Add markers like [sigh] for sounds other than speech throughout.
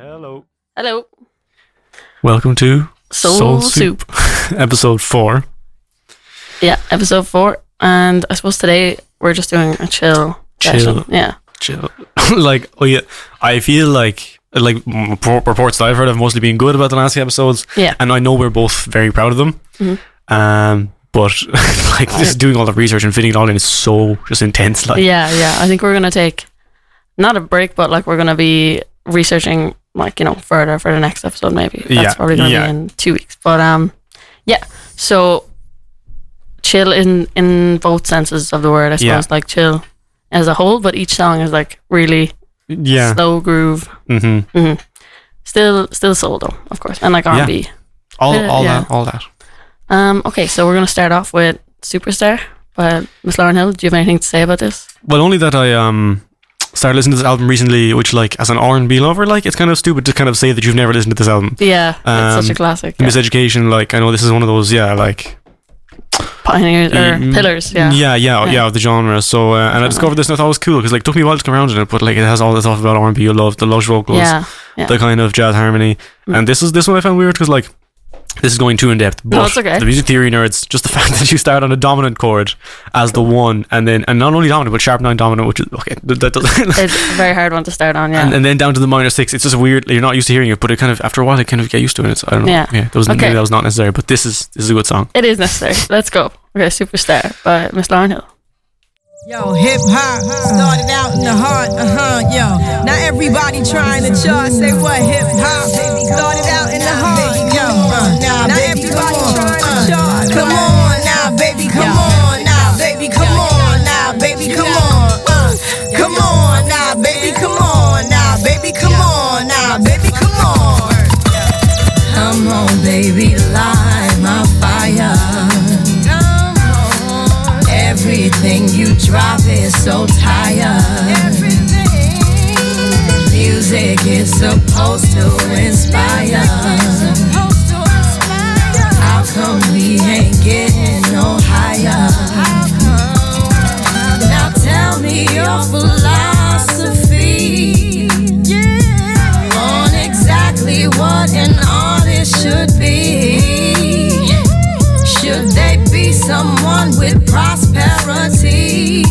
Hello. Hello. Welcome to Soul, Soup. [laughs] episode four. Yeah, episode four. And I suppose today we're just doing a chill. Chill. Session. Yeah. Chill. [laughs] like, oh yeah, I feel like like reports that I've heard have mostly been good about the last few episodes, Yeah. and I know we're both very proud of them. Mhm. Um, but [laughs] like just doing all the research and fitting it all in is so just intense. Like, yeah, yeah. I think we're gonna take not a break, but like we're gonna be researching like, you know, further for the next episode maybe. That's Yeah, probably gonna yeah. be in two weeks. But um yeah. So chill in in both senses of the word, I suppose. Yeah. Like chill as a whole, but each song is like really yeah. slow groove. hmm Still still soul though, of course. And like R and B. All, Yeah, all yeah. that, all that. Um, okay, so we're gonna start off with Superstar by Miss Lauryn Hill. Do you have anything to say about this? Well, only that I um started listening to this album recently, which like as an R and B lover, like it's kind of stupid to kind of say that you've never listened to this album. Yeah, it's such a Um, classic. Yeah. Miseducation, like I know this is one of those, yeah, like Pioneers or Mm, pillars. Yeah. yeah, yeah, yeah, Yeah. of the genre. So, uh, and I discovered this and I thought it was cool because like it took me a while to come around to it, but like it has all the stuff about R and B you love, the lush vocals, Yeah. yeah. the kind of jazz harmony, Mm. and this is this one I found weird because like this is going too in depth. But No, it's okay. the music theory nerds, just the [laughs] fact that you start on a dominant chord as the one, and then and not only dominant but sharp nine dominant, which is okay. That, that doesn't. It's [laughs] a very hard one to start on. Yeah. And, and then down to the minor six, it's just weird. You're not used to hearing it, but it kind of after a while, it kind of get used to it. It's, I don't know. Yeah. that was Okay. maybe that was not necessary, but this is this is a good song. it is necessary. Let's go. Okay, Superstar by Miss Lauryn Hill. Yo, hip hop started out in the heart, uh huh, yo. Now everybody trying to chart, say what hip hop started out in the heart, Uh, now everybody trying to chart. Come on now, baby, come on now, baby, come on now, baby, come on. Uh, come on now, baby, come on now, baby, come on now, baby, come on. Come on, baby, light my fire. Everything you drop is so tired. Music is supposed to inspire. How come we ain't getting no higher? Now tell me your philosophy on exactly what an artist should be. Should they be someone with prosperity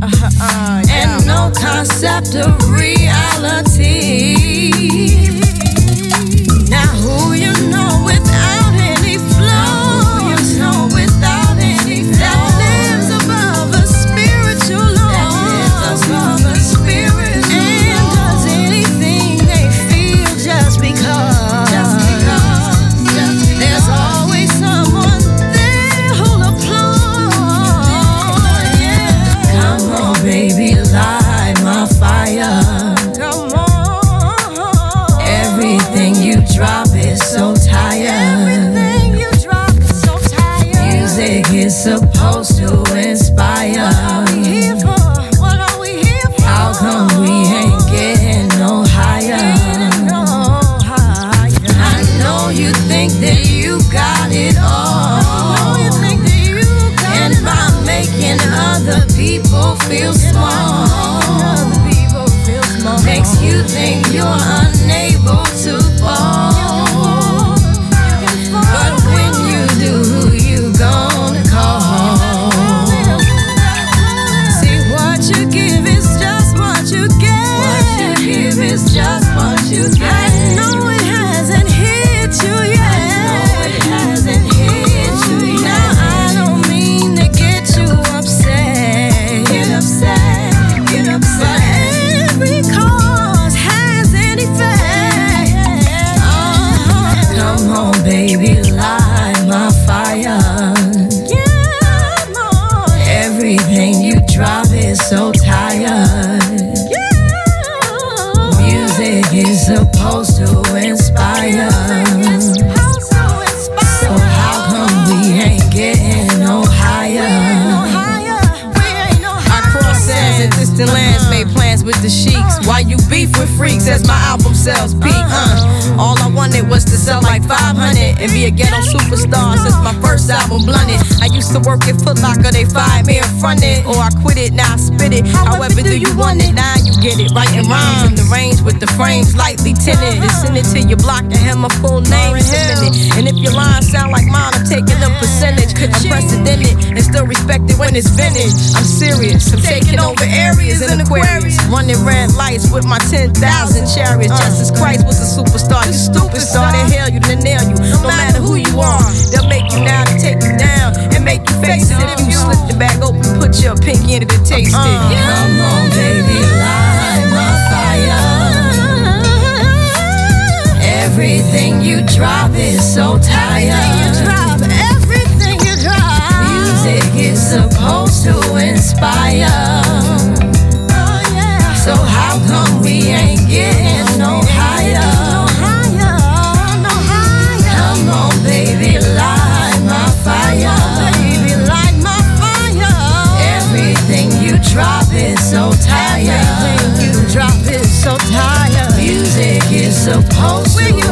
uh-huh, uh, and no concept of reality? It. However, do you want it? Now you get it. Writing rhymes in the range with the frames lightly tinted. And send it to your block and have my full name submitted. And if your lines sound like mine, I'm taking a percentage. Unprecedented and still respected when it's vintage. I'm serious, I'm taking over areas in Aquarius. Running red lights with my 10,000 chariots. Uh. Jesus Christ was a superstar. You stupid star, they hail you, they nail you. No matter who you are, they'll make you now to take you down and make you face it. If you slip the bag open, put your pinky into the taste it. Come on, baby, light my fire. Everything you drop is so tired. Everything you drop. Music is supposed to inspire. Oh, so how come we ain't getting no higher? Everything you drop is so tired. Music is supposed to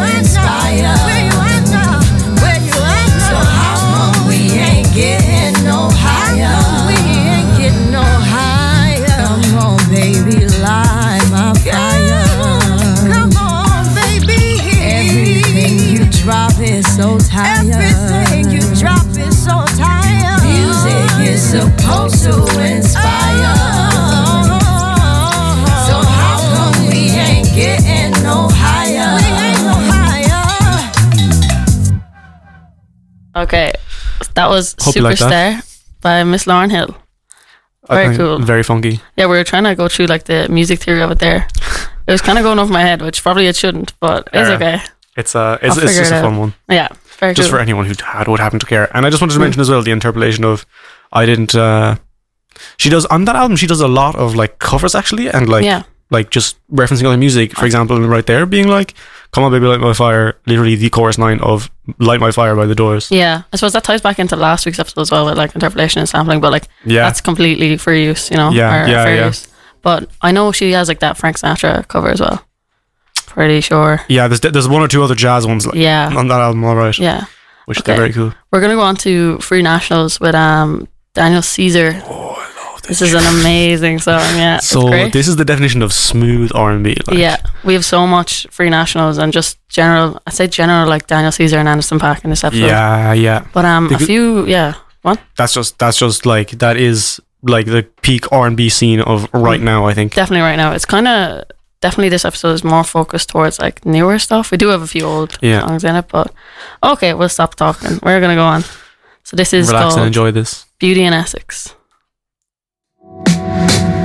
that was Hope you like. Superstar by Miss Lauryn Hill. Very cool. Very funky. Yeah, we were trying to go through like the music theory of it there. [laughs] It was kind of going over my head, which probably it shouldn't, but it's okay. It's uh, it's, I'll it's just it a fun one, Yeah, very just cool. for anyone who had would happen to care. And I just wanted to Mm. mention as well the interpolation of I didn't. uh She does on that album. She does a lot of like covers actually, and like yeah, like just referencing other music. For example, right there being like, "Come on, baby, light my fire." Literally the chorus line of "Light My Fire" by The Doors. yeah. I suppose that ties back into last week's episode as well with like interpolation and sampling, but like Yeah, that's completely for use, you know. Yeah, or yeah, fair yeah. use. But I know she has like that Frank Sinatra cover as well. Pretty sure. yeah. There's there's one or two other jazz ones like, Yeah, on that album, all right, yeah. which Okay. they're very cool. We're gonna go on to Free Nationals with um Daniel Caesar. Oh, This is an amazing song. Yeah, So this is the definition of smooth R and B. Like, yeah, we have so much free nationals and just general. I say general like Daniel Caesar and Anderson Paak in this episode. yeah, yeah. but um, The a few yeah. What? That's just that's just like that is like the peak R and B scene of right Mm. now. I think. Definitely right now. It's kind of definitely this episode is more focused towards like newer stuff. We do have a few old Yeah. songs in it, but okay, we'll stop talking. We're gonna go on. So this is Relax and enjoy this. Beauty and Essex thank you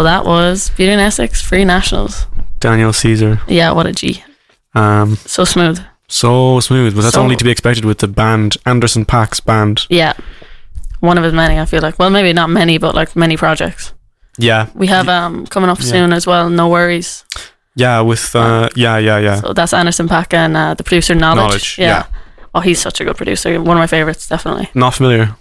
So that was Beauty and Essex, Free Nationals. Daniel Caesar. Yeah, what a G. Um, So smooth. so smooth, but that's So- only to be expected with the band Anderson Paak's band. Yeah. One of his many, I feel like. Well, maybe not many, but like many projects. Yeah, We have um coming up Yeah. soon as well. No worries. yeah, with uh, yeah, yeah, yeah. So that's Anderson Pack and uh, the producer Knxwledge. Knxwledge, yeah. Oh, he's such a good producer. One of my favorites, definitely. Not familiar.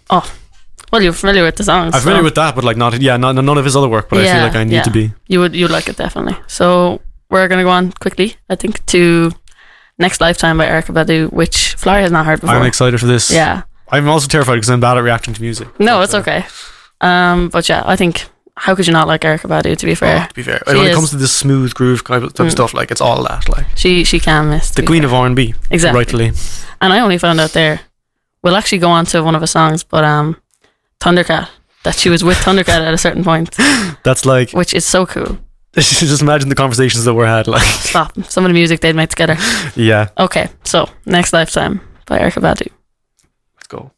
Well, you're familiar with the songs. I'm familiar so with that, but like not yeah, not, none of his other work. But I feel like I need yeah. to be. You would you would like it definitely. So we're gonna go on quickly, I think, to Next Lifetime by Erykah Badu, which Florrie has not heard before. I'm excited for this. yeah. I'm also terrified because I'm bad at reacting to music. No, it's uh, okay. Um, but yeah, I think how could you not like Erykah Badu? To be oh, fair, to be fair, She when it comes to this smooth groove kind of type of Mm. stuff, like it's all that, like she she can miss the queen fair. of R and B, exactly. rightfully. And I only found out there. We'll actually go on to one of her songs, but um, Thundercat that she was with Thundercat at a certain point, [laughs] That's like which is so cool. [laughs] just imagine the conversations that were had. Like, [laughs] Stop. Some of the music they'd made together. yeah, Okay, so Next Lifetime by Erykah Badu. let's go.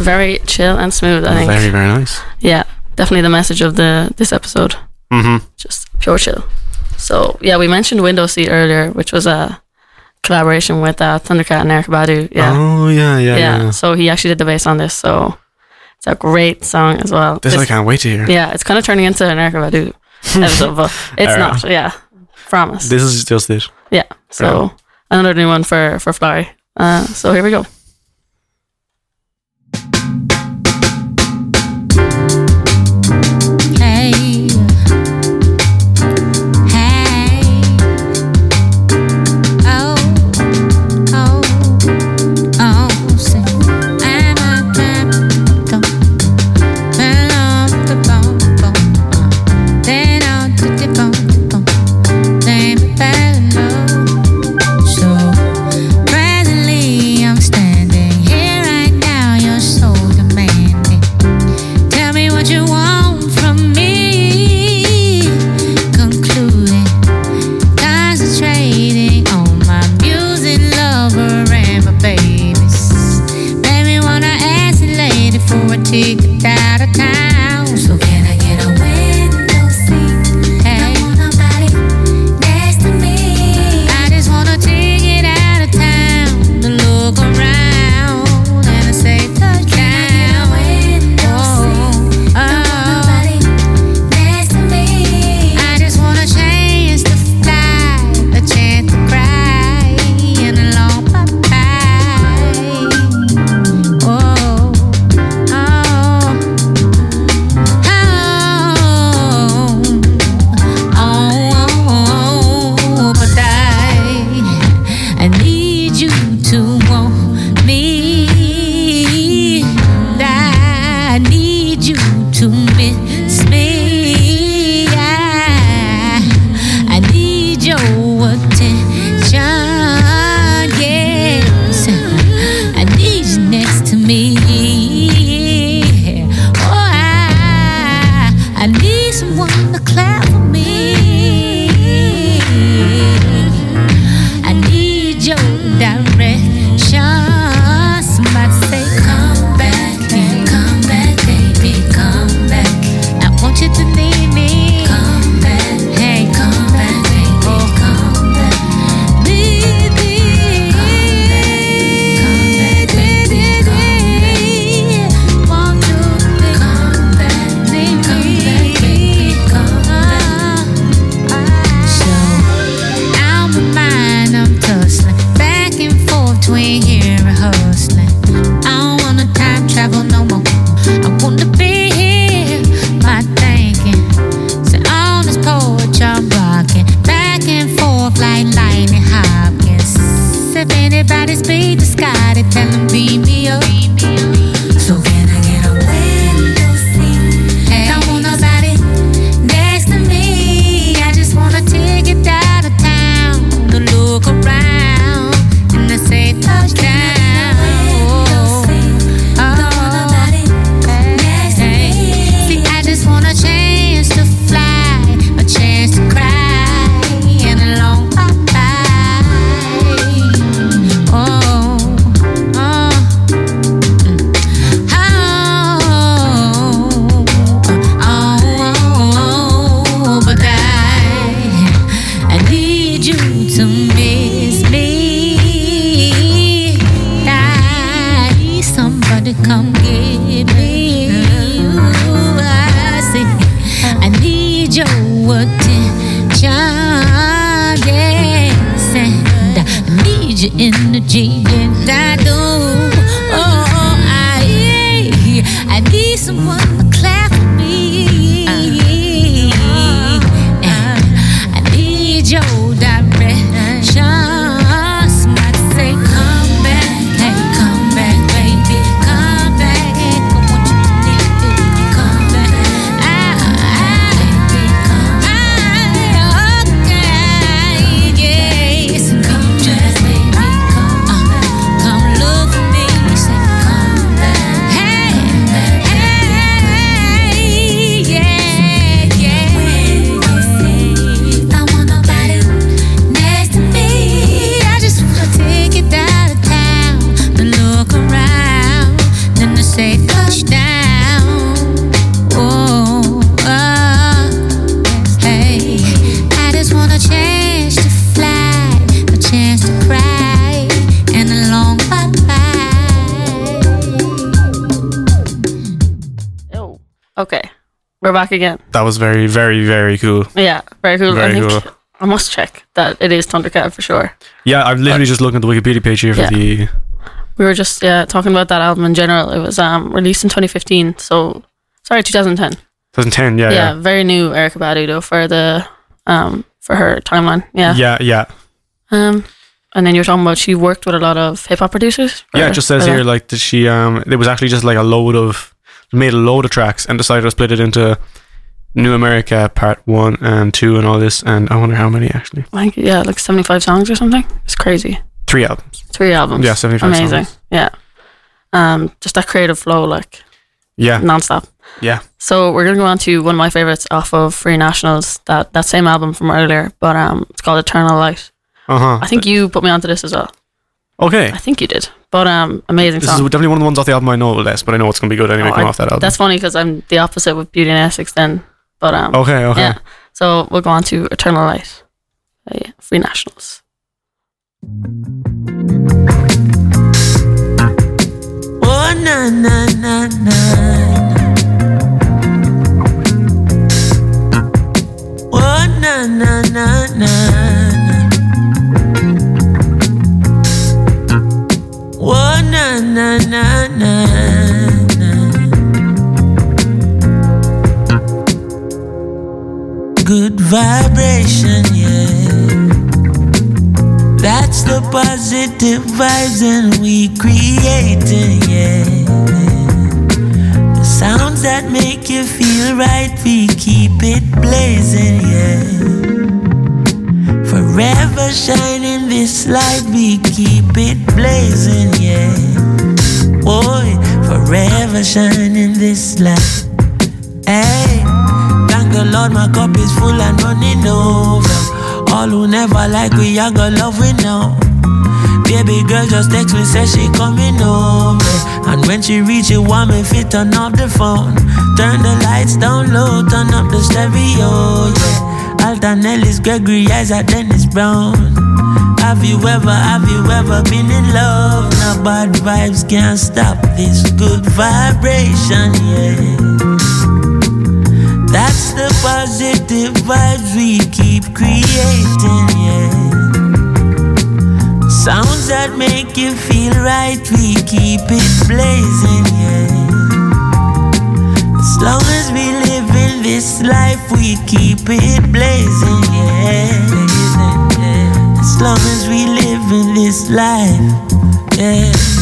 very chill and smooth. I think. Very very nice. Yeah, definitely the message of the this episode. Mm-hmm. Just pure chill. So yeah, we mentioned Window Seat earlier, which was a collaboration with uh, Thundercat and Erykah Badu. Yeah. Oh yeah, yeah, yeah, yeah. So he actually did the bass on this. So it's a great song as well. This it's, I can't wait to hear. Yeah, it's kind of turning into an Erykah Badu [laughs] episode, but it's not. Yeah, promise. This is just it. Yeah. So another new one for for Florrie. Uh, so here we go. your energy, and I do. Oh, oh, I, I need someone. We're back again. That was very, very, very cool. Yeah, very cool. Very I think cool. I must check that it is Thundercat for sure. Yeah, I'm literally just looking at the Wikipedia page here for Yeah. the. We were just yeah talking about that album in general. It was um released in 2015. So sorry, 2010. 2010. Yeah, yeah, yeah, very new Erykah Badu though for the um for her timeline. Yeah. yeah, yeah. Um, and then you're talking about she worked with a lot of hip hop producers. Yeah, it just says here that. like that she um it was actually just like a load of made a load of tracks and decided to split it into New Amerykah Part One and Two and all this and I wonder how many actually Like yeah, like 75 songs or something. It's crazy. three albums. Three albums. Yeah, 75 Amazing. songs. Yeah. Um, just that creative flow, like Yeah, nonstop. yeah. So we're gonna go on to one of my favorites off of Free Nationals, that that same album from earlier, but um, it's called Eternal Light. Uh huh. I think you put me onto this as well. Okay. I think you did, but um, amazing This is definitely one of the ones off the album I know less, but I know it's gonna be good anyway. Oh, coming I- off that album. That's funny because I'm the opposite with Beauty and Essex then, but um, okay. Okay. yeah. So we'll go on to Eternal Light, uh, yeah, Free Nationals. Oh na na na na. Oh na na na na. Vibration, yeah. That's the positive vibes and we creating, yeah. The sounds that make you feel right, we keep it blazing, yeah. Forever shining this light, we keep it blazing, yeah. Boy, forever shining this light. Hey, the Lord, my cup is full and running over. All who never like we, I got love we know. Baby girl just text me, say she coming over. And when she reach, you want me fit turn off the phone. Turn the lights down low, turn up the stereo, yeah. Alton Ellis, Gregory Isaac, Dennis Brown. Have you ever, have you ever been in love? Now bad vibes can't stop this good vibration, yeah. That's the positive vibes we keep creating, yeah. Sounds that make you feel right, we keep it blazing, yeah. As long as we live in this life, we keep it blazing, yeah. As long as we live in this life, yeah.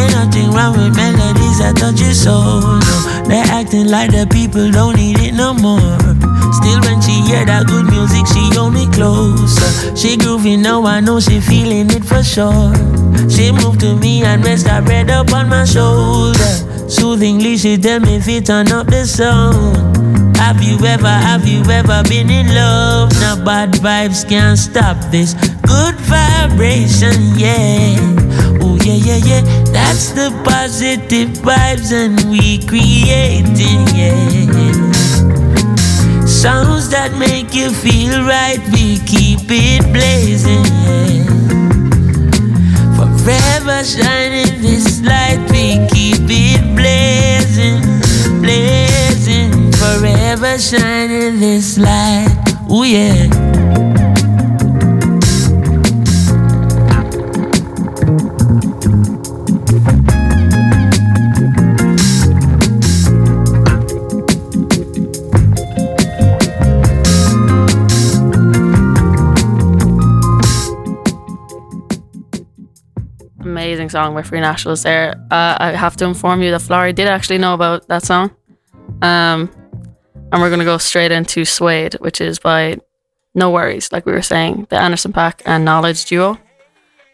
Ain't nothing wrong with melodies that touch your soul. No, they're acting like the people don't need it no more. Still, when she hear that good music, she hold me closer. She groovy now, I know she feeling it for sure. She moved to me and rest her head up on my shoulder. Soothingly, she tell me if it turn up the sound. Have you ever, have you ever been in love? Now bad vibes can't stop this good vibration, yeah. Yeah, yeah, yeah. That's the positive vibes and we creating, yeah. Sounds that make you feel right, we keep it blazing, yeah. Forever shining this light, we keep it blazing, blazing. Forever shining this light, oh yeah. Song by Free Nationals there. Uh, I have to inform you that Florrie did actually know about that song. Um, and we're going to go straight into Suede, which is by No Worries, like we were saying, the Anderson Paak and Knxwledge duo.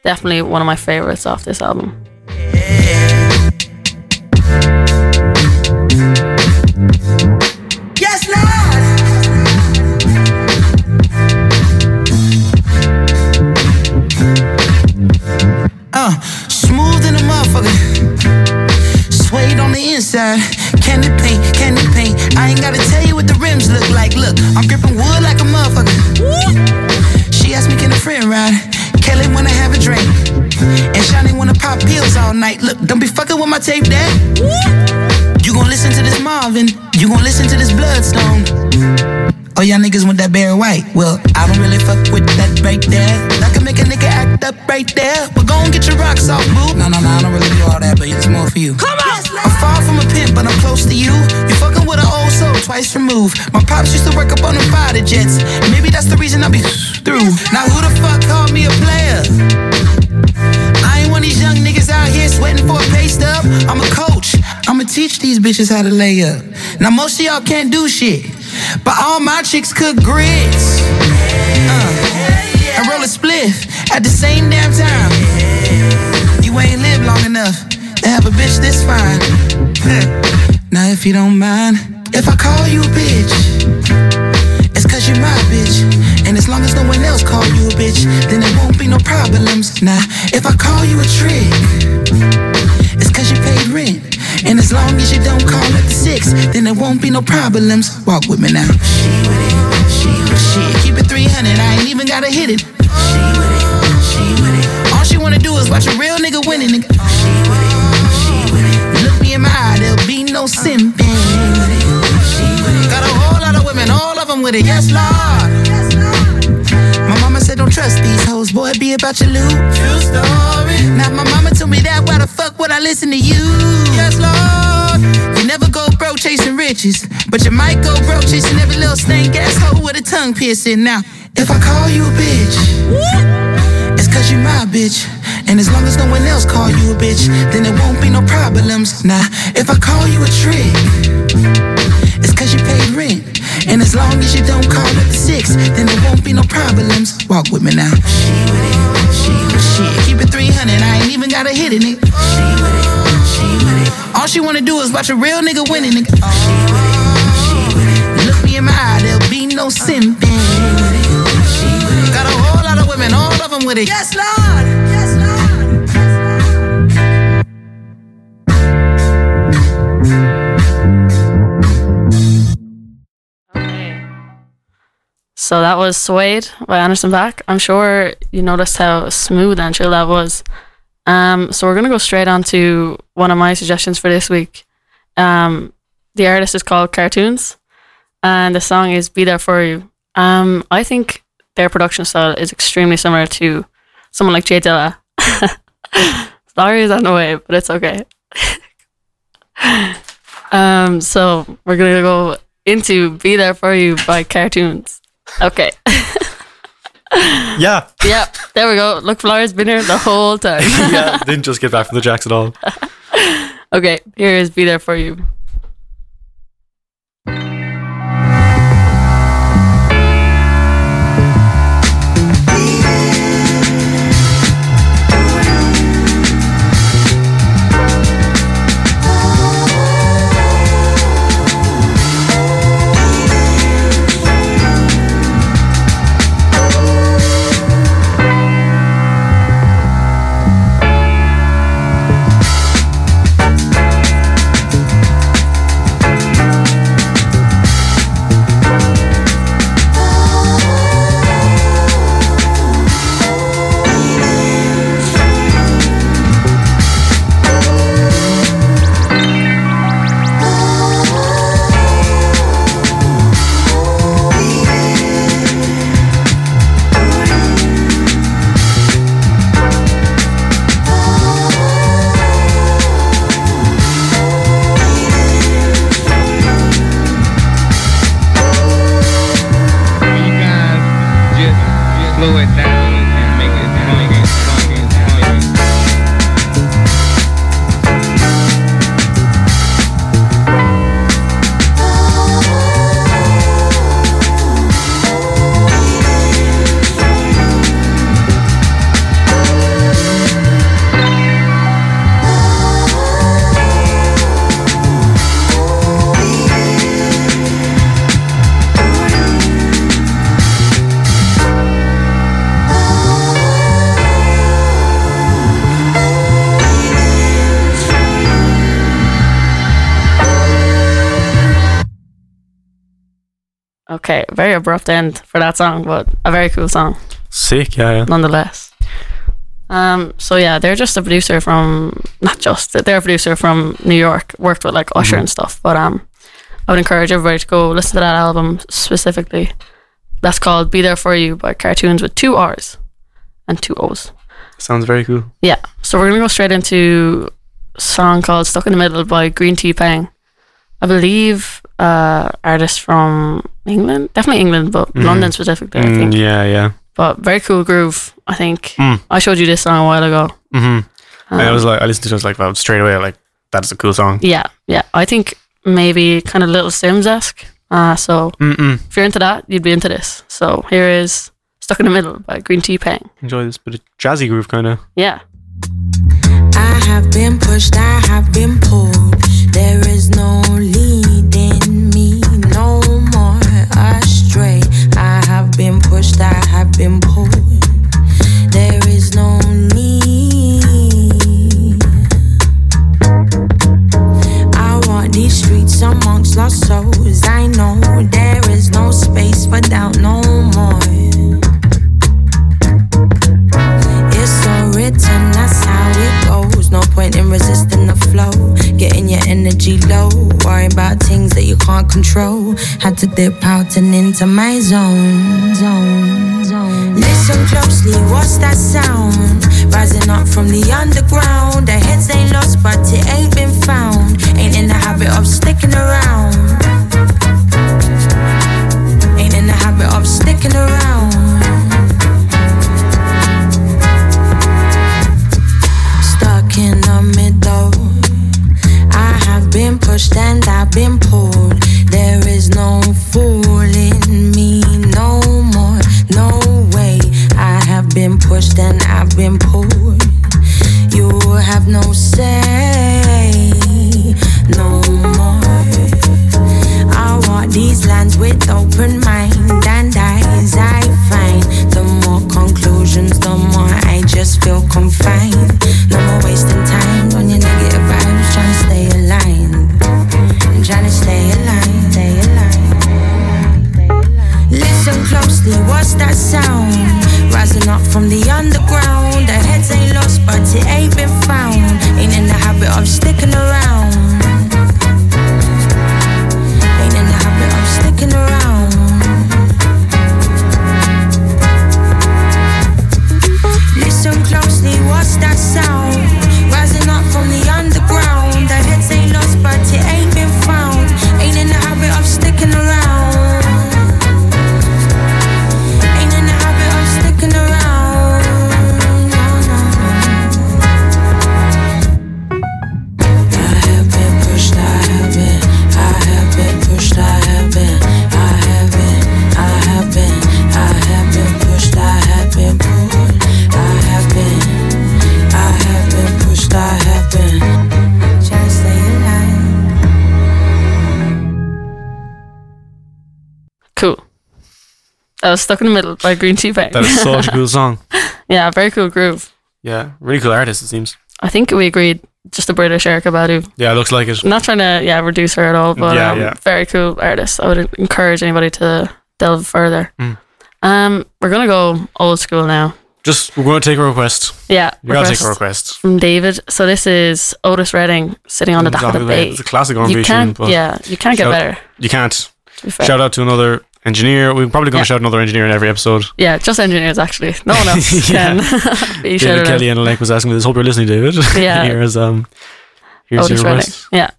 Definitely one of my favorites off this album. Yes, inside. Candy paint, candy paint. I ain't gotta tell you what the rims look like. Look, I'm gripping wood like a motherfucker. She asked me, can a friend ride? Kelly wanna have a drink. And Shani wanna pop pills all night. Look, don't be fucking with my tape, dad. You gon' listen to this Marvin. You gon' listen to this bloodstone. Oh, y'all niggas want that Barry White. Well, I don't really fuck with that right there. That can make a nigga act up right there. But go and get your rocks off, boo. No, no, no, I don't really do all that, but it's more for you. Come on! I'm far from a pimp, but I'm close to you. You fucking with an old soul twice removed. My pops used to work up on them fighter jets. Maybe that's the reason I be through. Now, who the fuck called me a player? I ain't one of these young niggas out here sweating for a pay stub. I'm a coach. I'ma teach these bitches how to lay up. Now most of y'all can't do shit, but all my chicks cook grits. Uh, and roll a spliff at the same damn time. You ain't lived long enough to have a bitch this fine. [laughs] now if you don't mind, if I call you a bitch, it's cause you're my bitch. And as long as no one else call you a bitch, then there won't be no problems. Now, if I call you a trick, it's cause you paid rent. And as long as you don't call it the six, then there won't be no problems. Walk with me now. She with it, she with it. Shit, keep it 300, I ain't even gotta hit it. She with it, she with it. All she wanna do is watch a real nigga winning, nigga. No. Got a whole lot of women, all of them with it, yes, Lord. My mama said don't trust these hoes, boy, be about your loot. True story. Now my mama told me that, why the fuck would I listen to you? Yes, Lord. You never go broke chasing riches, but you might go broke chasing every little stank ass hoe with a tongue piercing. Now, if I call you a bitch, it's cause you my bitch. And as long as no one else call you a bitch, then there won't be no problems. Nah, if I call you a trick, it's cause you paid rent. And as long as you don't call it the six, then there won't be no problems. Walk with me now. She with it, she with it. Shit, keep it 300, I ain't even gotta hit it, nigga. She with it, she with it. All she wanna do is watch a real nigga winning, nigga. She with it, she with it. Look me in my eye, there'll be no simping. She with it, she with it. Got a whole lot of women, all of them with it. Yes, Lord. So that was Suede by Anderson Paak. I'm sure you noticed how smooth and chill that was. Um, so we're gonna go straight on to one of my suggestions for this week. Um, the artist is called Cartoons, and the song is "Be There for You." Um, I think their production style is extremely similar to someone like J Dilla. [laughs] Sorry is on the way, but it's okay. [laughs] um, so we're gonna go into "Be There for You" by Cartoons. Okay. [laughs] Yeah. yeah, there we go. Look, Florrie's been here the whole time. [laughs] yeah. Didn't just get back from the jacks at all. okay, here is Be There For. You abrupt end for that song, but a very cool song Sick. Yeah. Yeah. nonetheless. Um, so yeah, they're just a producer from not just they're a producer from New York, worked with like Usher and stuff. But um, I would encourage everybody to go listen to that album specifically. That's called "Be There for You" by Cartoons with two R's and two O's. Sounds very cool. Yeah. So we're gonna go straight into a song called "Stuck in the Middle" by Greentea Peng. I believe uh, artist from England, definitely England, but London specifically. I Mm, think. yeah, yeah. But very cool groove. I think Mm. I showed you this song a while ago. hmm and I Um, was like, I listened to it, I was like, well, straight away, like, that's a cool song. Yeah, yeah. I think maybe kind of Little Simz esque. Uh, so Mm-mm. if you're into that, you'd be into this. So here is Stuck in the Middle by Greentea Peng. Enjoy this bit of jazzy groove, kind of. Yeah. I have been pushed, I have been pulled. There is no leading been pushed, I have been pulled. Control. Had to dip out and into my zone. Zone, zone. Listen closely, what's that sound? Rising up from the underground. The heads ain't lost, but it ain't I was stuck in the middle by Greentea Peng. That is such a cool song. [laughs] yeah, very cool groove. Yeah, really cool artist, it seems. I think we agreed just a British Erykah Badu. Yeah, it looks like it. Not trying to yeah reduce her at all, but Yeah, um, yeah. very cool artist. I would encourage anybody to delve further. Mm. Um, we're gonna go old school now. Just, we're going to take a request. Yeah, You gotta take a request. from David. So this is Otis Redding sitting on the dock of the bay. It's a classic R&B can't, tune, yeah, you can't get better. you can't. Be. Shout out to another engineer. We're probably going Yeah. to shout another engineer in every episode. Yeah, just engineers actually. No one [laughs] else Yeah. [laughs] can be David shouted. Kelly and Alec was asking me this. Hope you're listening, David. [laughs] Yeah. here's um, here's Otis your Redding. request. Yeah.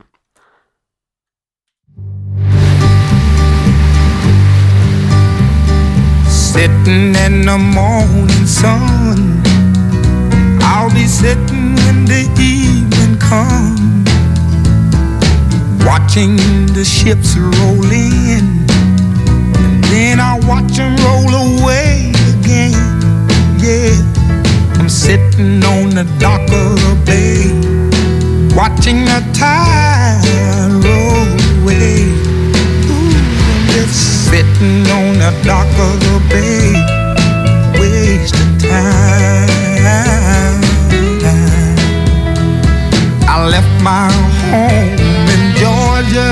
Sitting in the morning sun. I'll be sitting when the evening comes. Watching the ships roll in. And I'll watch them roll away again. Yeah. I'm sitting on the dock of the bay. Watching the tide roll away. Ooh, I'm just sitting on the dock of the bay, wasting time. I left my home in Georgia,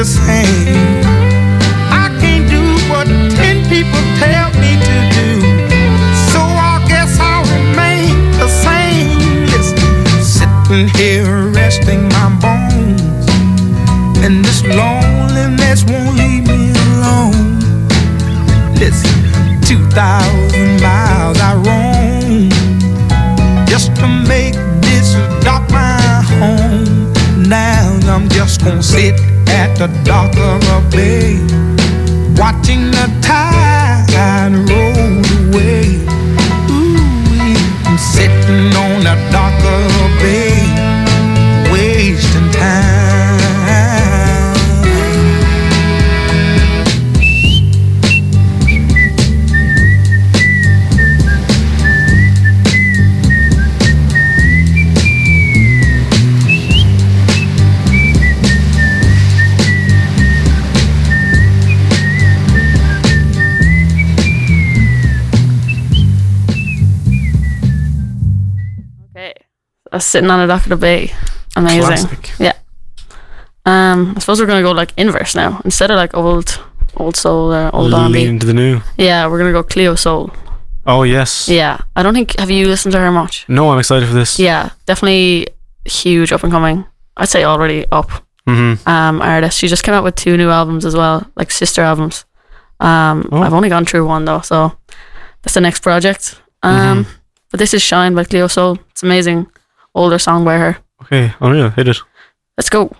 The same. I can't do what ten people tell me to do. So I guess I'll remain the same. Listen, sitting here resting my bones. And this loneliness won't leave me alone. Listen, 2,000 miles I roam just to make this dock my home. Now I'm just gonna sit at the dock of a bay, watching the tide sitting on a dock of the bay. Amazing. Classic. Yeah. Um, I suppose we're gonna go like inverse now instead of like old, old soul or old Lean into the new. Yeah, we're gonna go Cleo Sol. Oh yes. Yeah, I don't think have you listened to her much? No, I'm excited for this. Yeah, definitely huge up and coming. I'd say already up. Mm-hmm. Um, artist. She just came out with two new albums as well, like sister albums. Um, Oh. I've only gone through one though, so that's the next project. Um, Mm-hmm. but this is Shine by Cleo Sol. It's amazing, older song by her. Okay, oh unreal. Hit it. Let's go.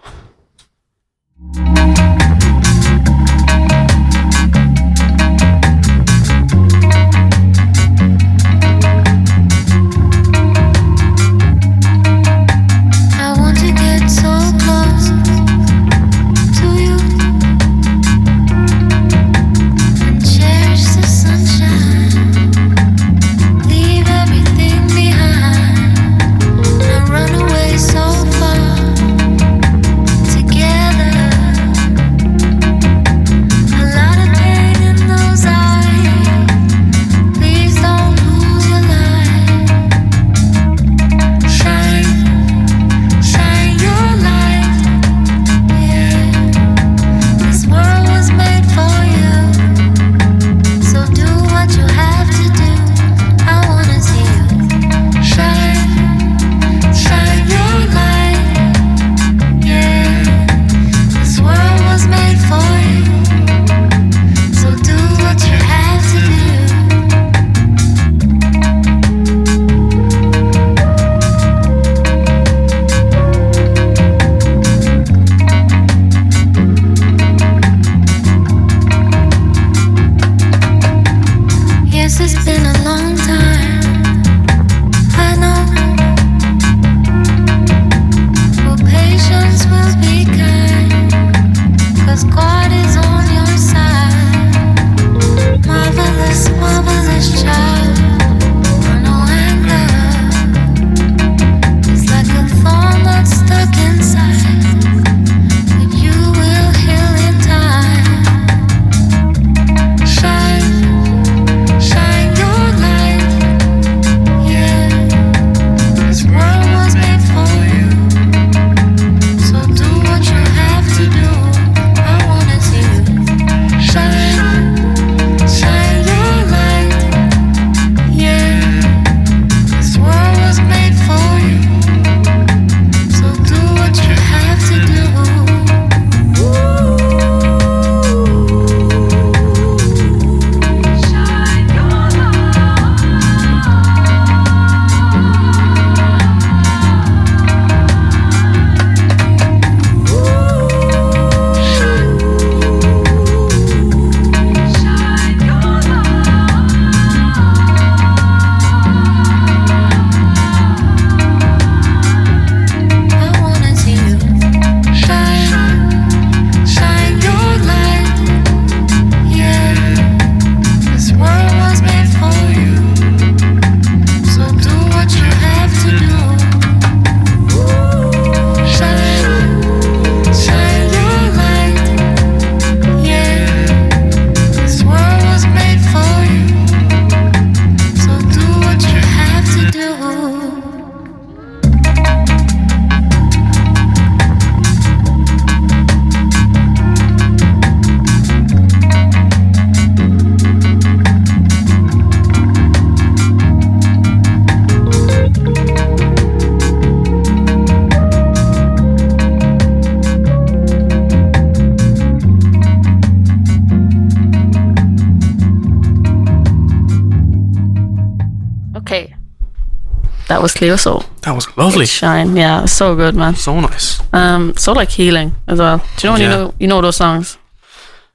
That was Cleo Sol. That was lovely. Shine, yeah, it was so good, man. So nice. Um, so like healing as well. Do you know when Yeah. you know you know those songs?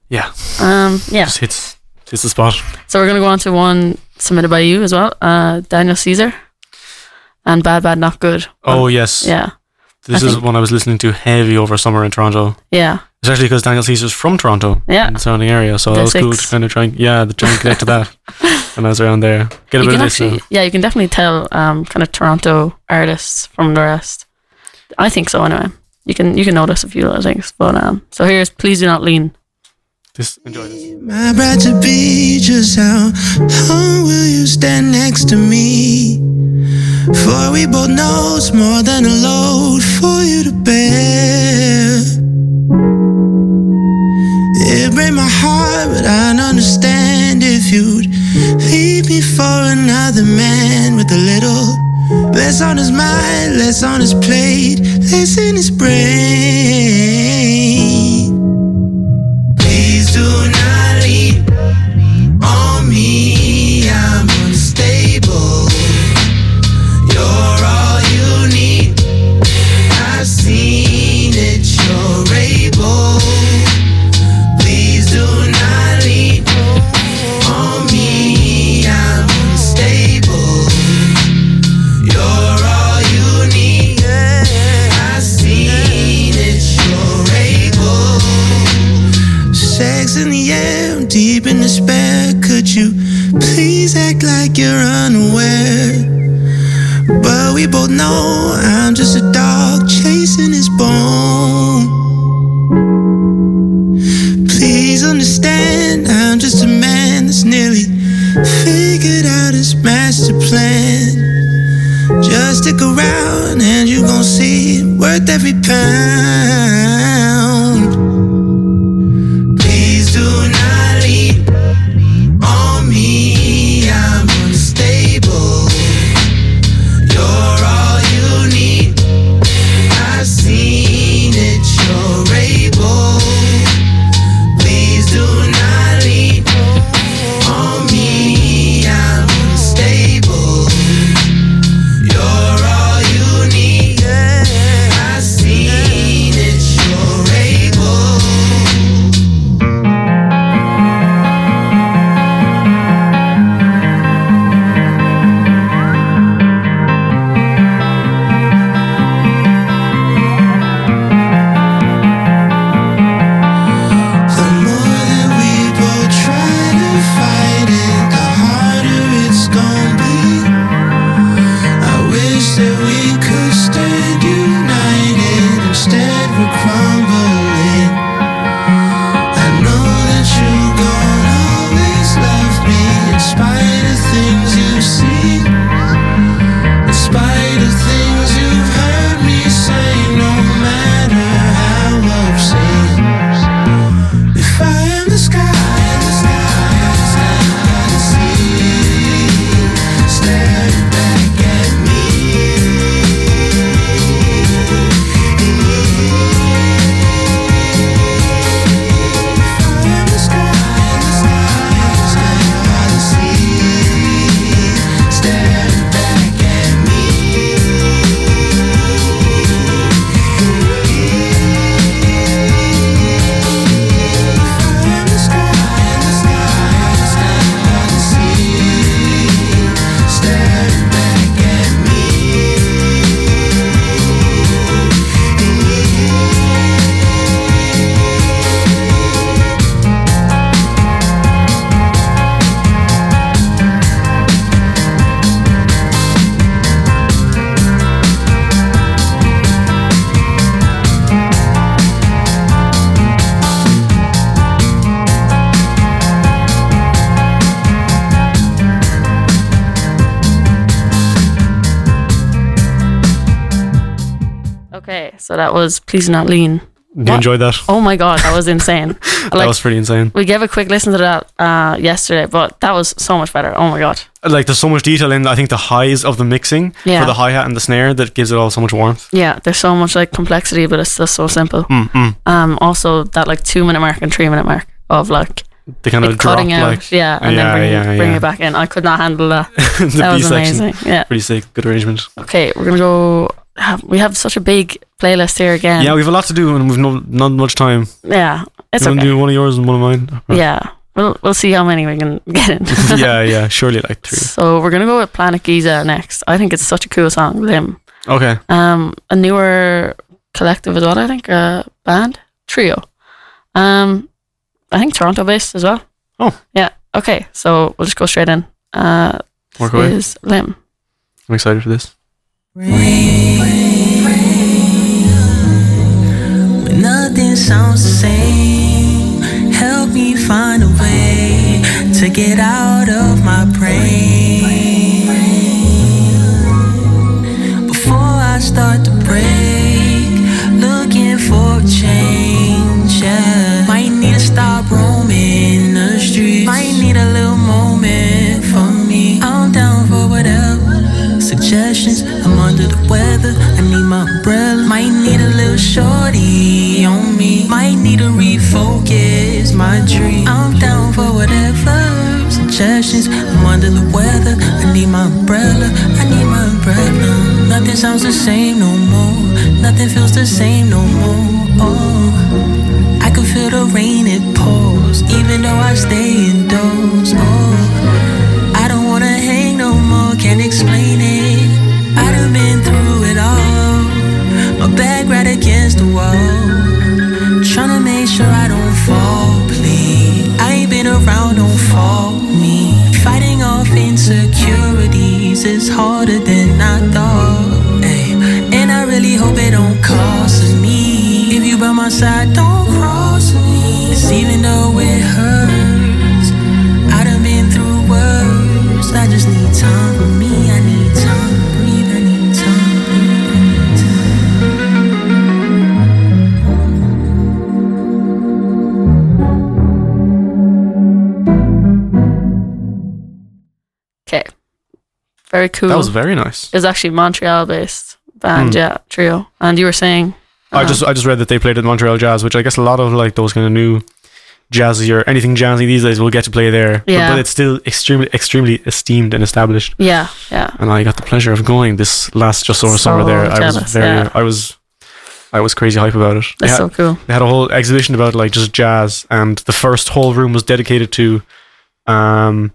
Yeah. Um, yeah. Just hits hits the spot. So we're gonna go on to one submitted by you as well, uh, Daniel Caesar, and BADBADNOTGOOD. Oh yes. Yeah, This I is think- one I was listening to heavy over summer in Toronto. yeah, Especially because Daniel Caesar's from Toronto. Yeah. In the surrounding area. So The that was cool to kind of try and yeah, to try and connect to that [laughs] when I was around there. Get a you bit of this actually, yeah, you can definitely tell um, kind of Toronto artists from the rest. I think so anyway. You can you can notice a few little things, but um, so here's please do not lean. This enjoy this. My bride to be, just how long will you stand next to me? For we both know it's more than a load for you to bear. It break my heart, but I'd understand if you'd leave me for another man with a little less on his mind, less on his plate, less in his brain. Act like you're unaware? But we both know I'm just a dog chasing his bone. Please understand, I'm just a man that's nearly figured out his master plan. Just stick around and you gon' see it worth every pound. So that was please not lean. You What? enjoyed that? Oh my god, that was insane. [laughs] that like was pretty insane. we gave a quick listen to that uh, yesterday, but that was so much better. Oh my god. Like there's so much detail in I think the highs of the mixing Yeah. for the hi hat and the snare that gives it all so much warmth. Yeah, there's so much like complexity, but it's just so simple. Mm, mm. Um, also that like two minute mark and three minute mark of like the kind of Like drop cutting out, like yeah, and yeah, then bring, yeah, bring it back in. I could not handle that. [laughs] the that B was section. amazing. Yeah. Pretty sick, good arrangement. Okay, we're gonna go. Have, we have such a big playlist here again. Yeah, we have a lot to do and we've no, not much time. yeah, it's you want okay. to do one of yours and one of mine? Yeah, we'll we'll see how many we can [laughs] get in. [laughs] yeah, yeah, surely like three. So we're gonna go with Planet Giza next. I think it's such a cool song, Limb. Okay. Um, a newer collective as well. I think a band trio. Um, I think Toronto based as well. Oh. yeah. Okay, so we'll just go straight in. Uh, Work away. is Limb. I'm excited for this. When nothing sounds the same, help me find a way to get out of my brain. Before I start Suggestions, I'm under the weather. I need my umbrella. Might need a little shorty on me. Might need to refocus my dream. I'm down for whatever. Suggestions, I'm under the weather. I need my umbrella. I need my umbrella. Nothing sounds the same no more. Nothing feels the same no more. Oh, I can feel the rain, it pours. Even though I stay indoors. Oh, insecurities is harder than I thought. Ay, And I really hope it don't cost me. If you by my side, don't very cool. That was very nice. It's actually Montreal based band, Hmm. yeah, trio. And you were saying, I uh, just I just read that they played at Montreal Jazz, which I guess a lot of like those kind of new jazzy or anything jazzy these days will get to play there. But- Yeah. But, it's still extremely extremely esteemed and established. yeah, yeah, And I got the pleasure of going this last just over So summer there. I was very yeah. I was I was crazy hype about it. That's had, so cool. they had a whole exhibition about like just jazz and the first whole room was dedicated to um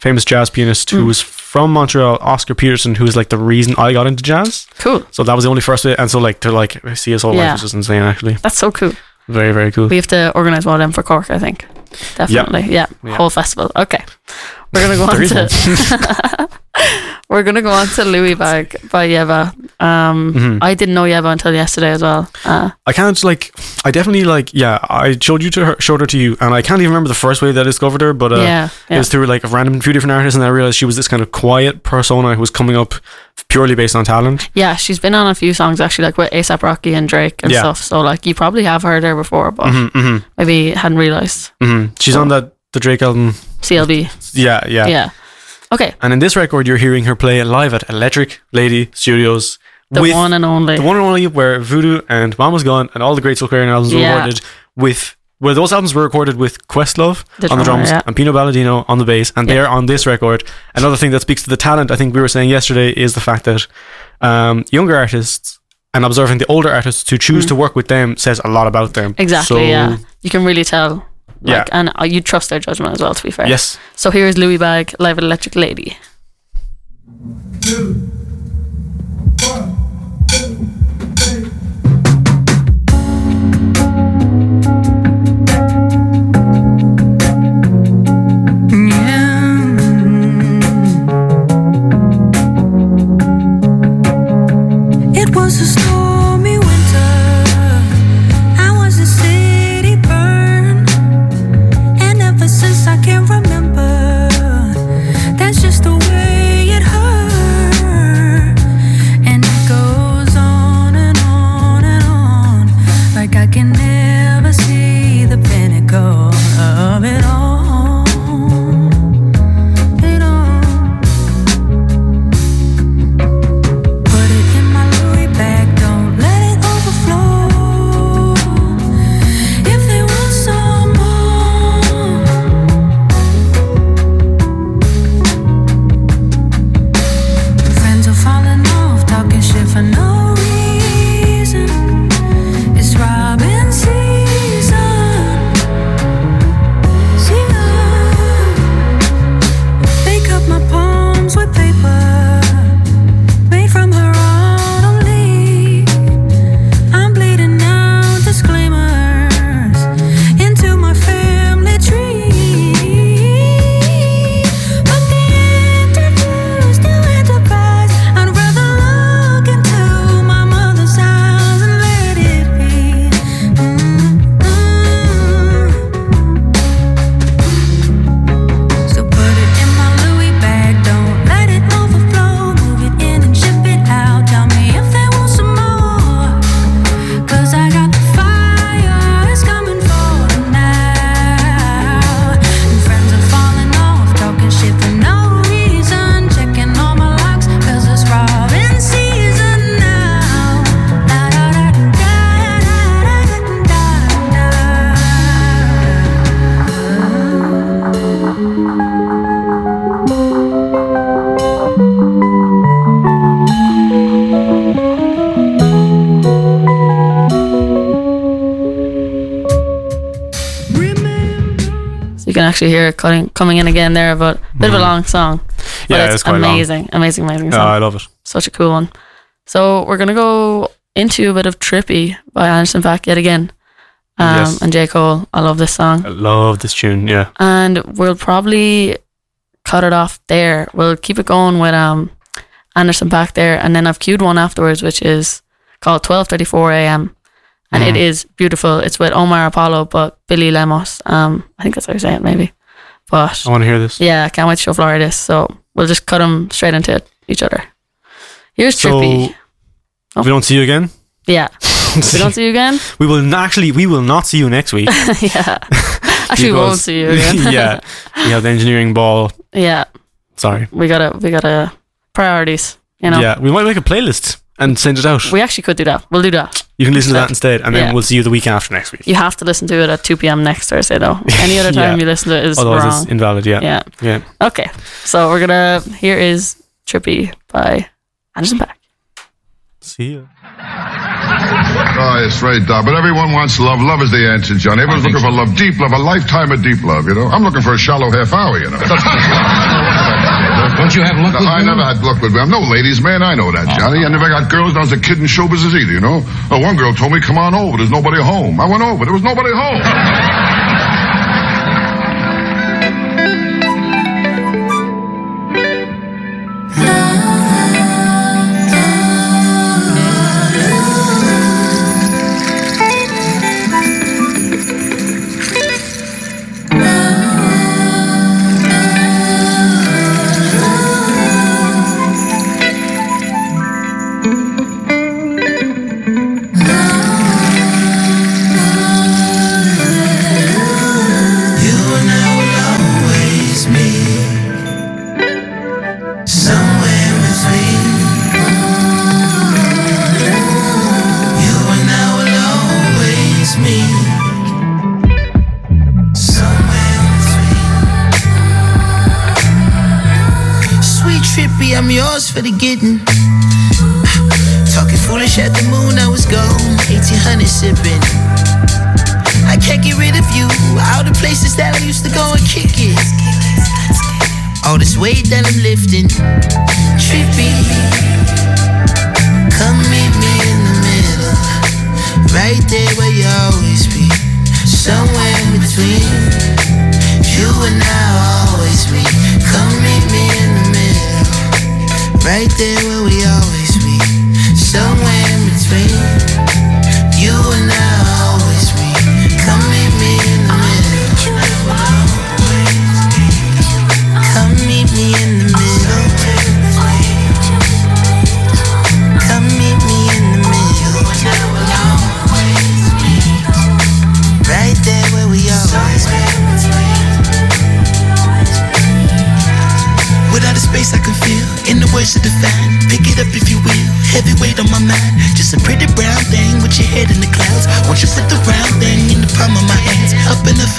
famous jazz pianist who Mm. was from Montreal, Oscar Peterson, who was like the reason I got into jazz. Cool. So that was the only first bit, and so like to like see his whole Yeah. life was just insane. Actually, That's so cool. very very cool. We have to organize one of them for Cork, I think. Definitely. Yeah. Yeah. Whole festival. Okay. We're gonna go [laughs] on to [laughs] We're gonna go on to Louie Bag by Yebba. Um Mhm. I didn't know Yebba until yesterday as well. Uh I can't like. I definitely like. Yeah, I showed you to her, showed her to you, and I can't even remember the first way that I discovered her. But uh, yeah. it was through like a random few different artists, and I realized she was this kind of quiet persona who was coming up purely based on talent. yeah, she's been on a few songs actually, like with ASAP Rocky and Drake and Yeah. stuff. So like you probably have heard her before, but hmm hmm maybe hadn't realised. hmm She's on that the Drake album. CLB. Yeah, yeah, Yeah. Okay. And in this record, you're hearing her play live at Electric Lady Studios The with one and only. the one and only where Voodoo and Mama's Gun and all the great Soulquarian albums were recorded with where those albums were recorded with Questlove The on the drums yeah. and Pino Palladino on the bass and Yeah. they're on this record. Another thing that speaks to the talent I think we were saying yesterday is the fact that um, younger artists and observing the older artists who choose Mm. to work with them says a lot about them. Exactly, So, yeah. You can really tell. Yeah. Like, and uh, you trust their judgment as well, to be fair. Yes. So here's Louie Bag live at Electric Lady. It actually hear it cutting, coming in again there, but a bit of a long song. But Mm-hmm. Yeah, it's, it's quite long. amazing, amazing, amazing Oh, song. I love it. Such a cool one. So we're gonna go into a bit of Trippy by Anderson Paak yet again. Um, Yes. and J. Cole. I love this song. I love this tune. Yeah. And we'll probably cut it off there. We'll keep it going with um Anderson Paak there, and then I've queued one afterwards, which is called twelve thirty four a.m. And it Mhm. is beautiful. It's with Omar Apollo, but Billy Lemos. Um, I think that's how you say it, maybe. But I want to hear this. yeah, I can't wait to show Florrie this. So we'll just cut them straight into each other. Here's So, Trippy. We don't see you again. Yeah. [laughs] we don't see you again? We will n- actually. We will not see you next week. [laughs] yeah. [laughs] Actually, we won't see you again. yeah. We have the engineering ball. yeah. Sorry. We gotta, we gotta priorities, you know? Yeah. We might make a playlist and send it out. We actually could do that. We'll do that. you can listen to that instead, and then Yeah. we'll see you the week after next week. You have to listen to it at 2 p.m. next Thursday, though. [laughs] Any other time Yeah. you listen to it is Otherwise, wrong. it's invalid. Yeah. yeah. Yeah. Okay. So we're gonna, here is Trippy by Anderson Paak. See you. Oh, it's right, Doc. But everyone wants love. Love is the answer, John. Everyone's looking for love, deep love, a lifetime of deep love, you know? I'm looking for a shallow half hour, you know? Don't you have luck with me? I women? never had luck with I'm no ladies, man. I know that, oh. Johnny. I never got girls when I was a kid in show business either, you know? Oh, one girl told me, come on over. There's nobody home. I went over. There was nobody home. [laughs] yours for getting. [sighs] Talking foolish at the moon, I was gone. 1800 sipping. I can't get rid of you. All the places that I used to go and kick it. All this weight that I'm lifting. Trippy. Come meet me in the middle. Right there where you always be. Somewhere in between. Right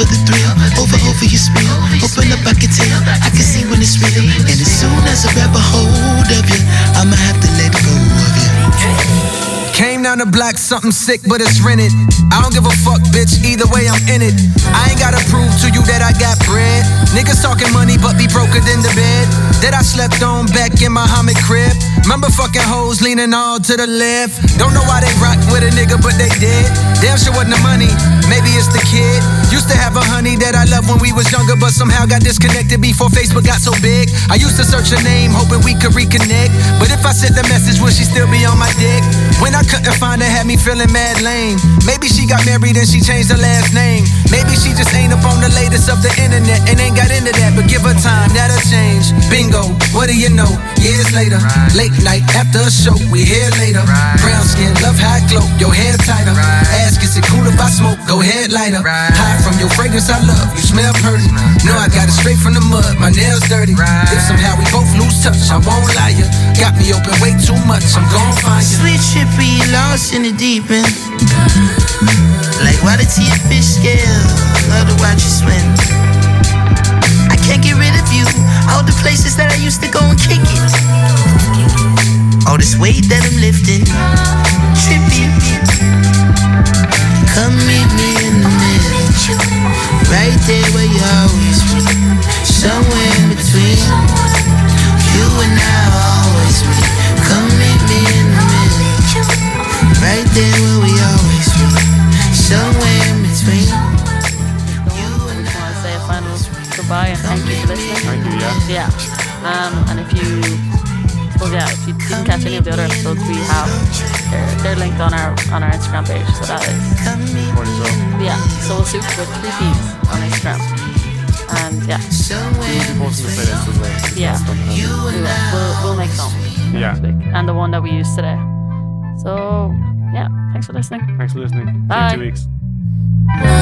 for the thrill, over over your spiel. Open up, I can tell, I can see when it's real. And as soon as I grab a hold of you, I'ma have to let go of you. Came down the block, something sick, but it's rented. I don't give a fuck, bitch. Either way, I'm in it. I ain't gotta prove to you that I got bread. Niggas talking money, but be broker than the bed. That I slept on back in my Muhammad crib. Remember fucking hoes leaning all to the left. Don't know why they rock with a nigga, but they did. Damn sure wasn't the money. Maybe it's the kid. Used to have a honey that I loved when we was younger, but somehow got disconnected before Facebook got so big. I used to search her name, hoping we could reconnect. But if I sent the message, would she still be on my dick? When I couldn't find her, had me feeling mad lame. Maybe she got married and she changed her last name. Maybe she just ain't up on the latest of the internet and ain't got into that. But give her time, that'll change. Bingo, what do you know? Years later, late night after a show, we here later. Brown skin, love high glow, your hair tighter. Ask, is it cool if I smoke? Go ahead, lighter. High from your fragrance, I love. You smell pretty. No, I got it straight from the mud. My nails dirty. If somehow we both lose touch, I won't lie ya. Got me open way too much. I'm gon' find you. Sweet trippy, lost in the deep end. Like water to your fish scale. Love to watch you swim. I can't get rid of you. All the places that I used to go and kick it. All this weight that I'm lifting. Trippy. Come meet me in the middle, right there where you always meet. Somewhere in between, you and I always meet. Come meet me in the middle, right there where we always meet. Somewhere in between. You and I to say a final goodbye and thank you for listening. Thank you, yeah. Yeah. Um, and if you well, yeah, if you didn't catch any of the other episodes we have, they're, they're linked on our on our Instagram page. So that is, Morning, so. yeah, Soul Soup with three P's on Instagram. And yeah, We will be posting the playlist as yeah, we will. We'll, we'll make some Yeah. and the one that we used today. So yeah, thanks for listening. Thanks for listening. See you in two weeks. Love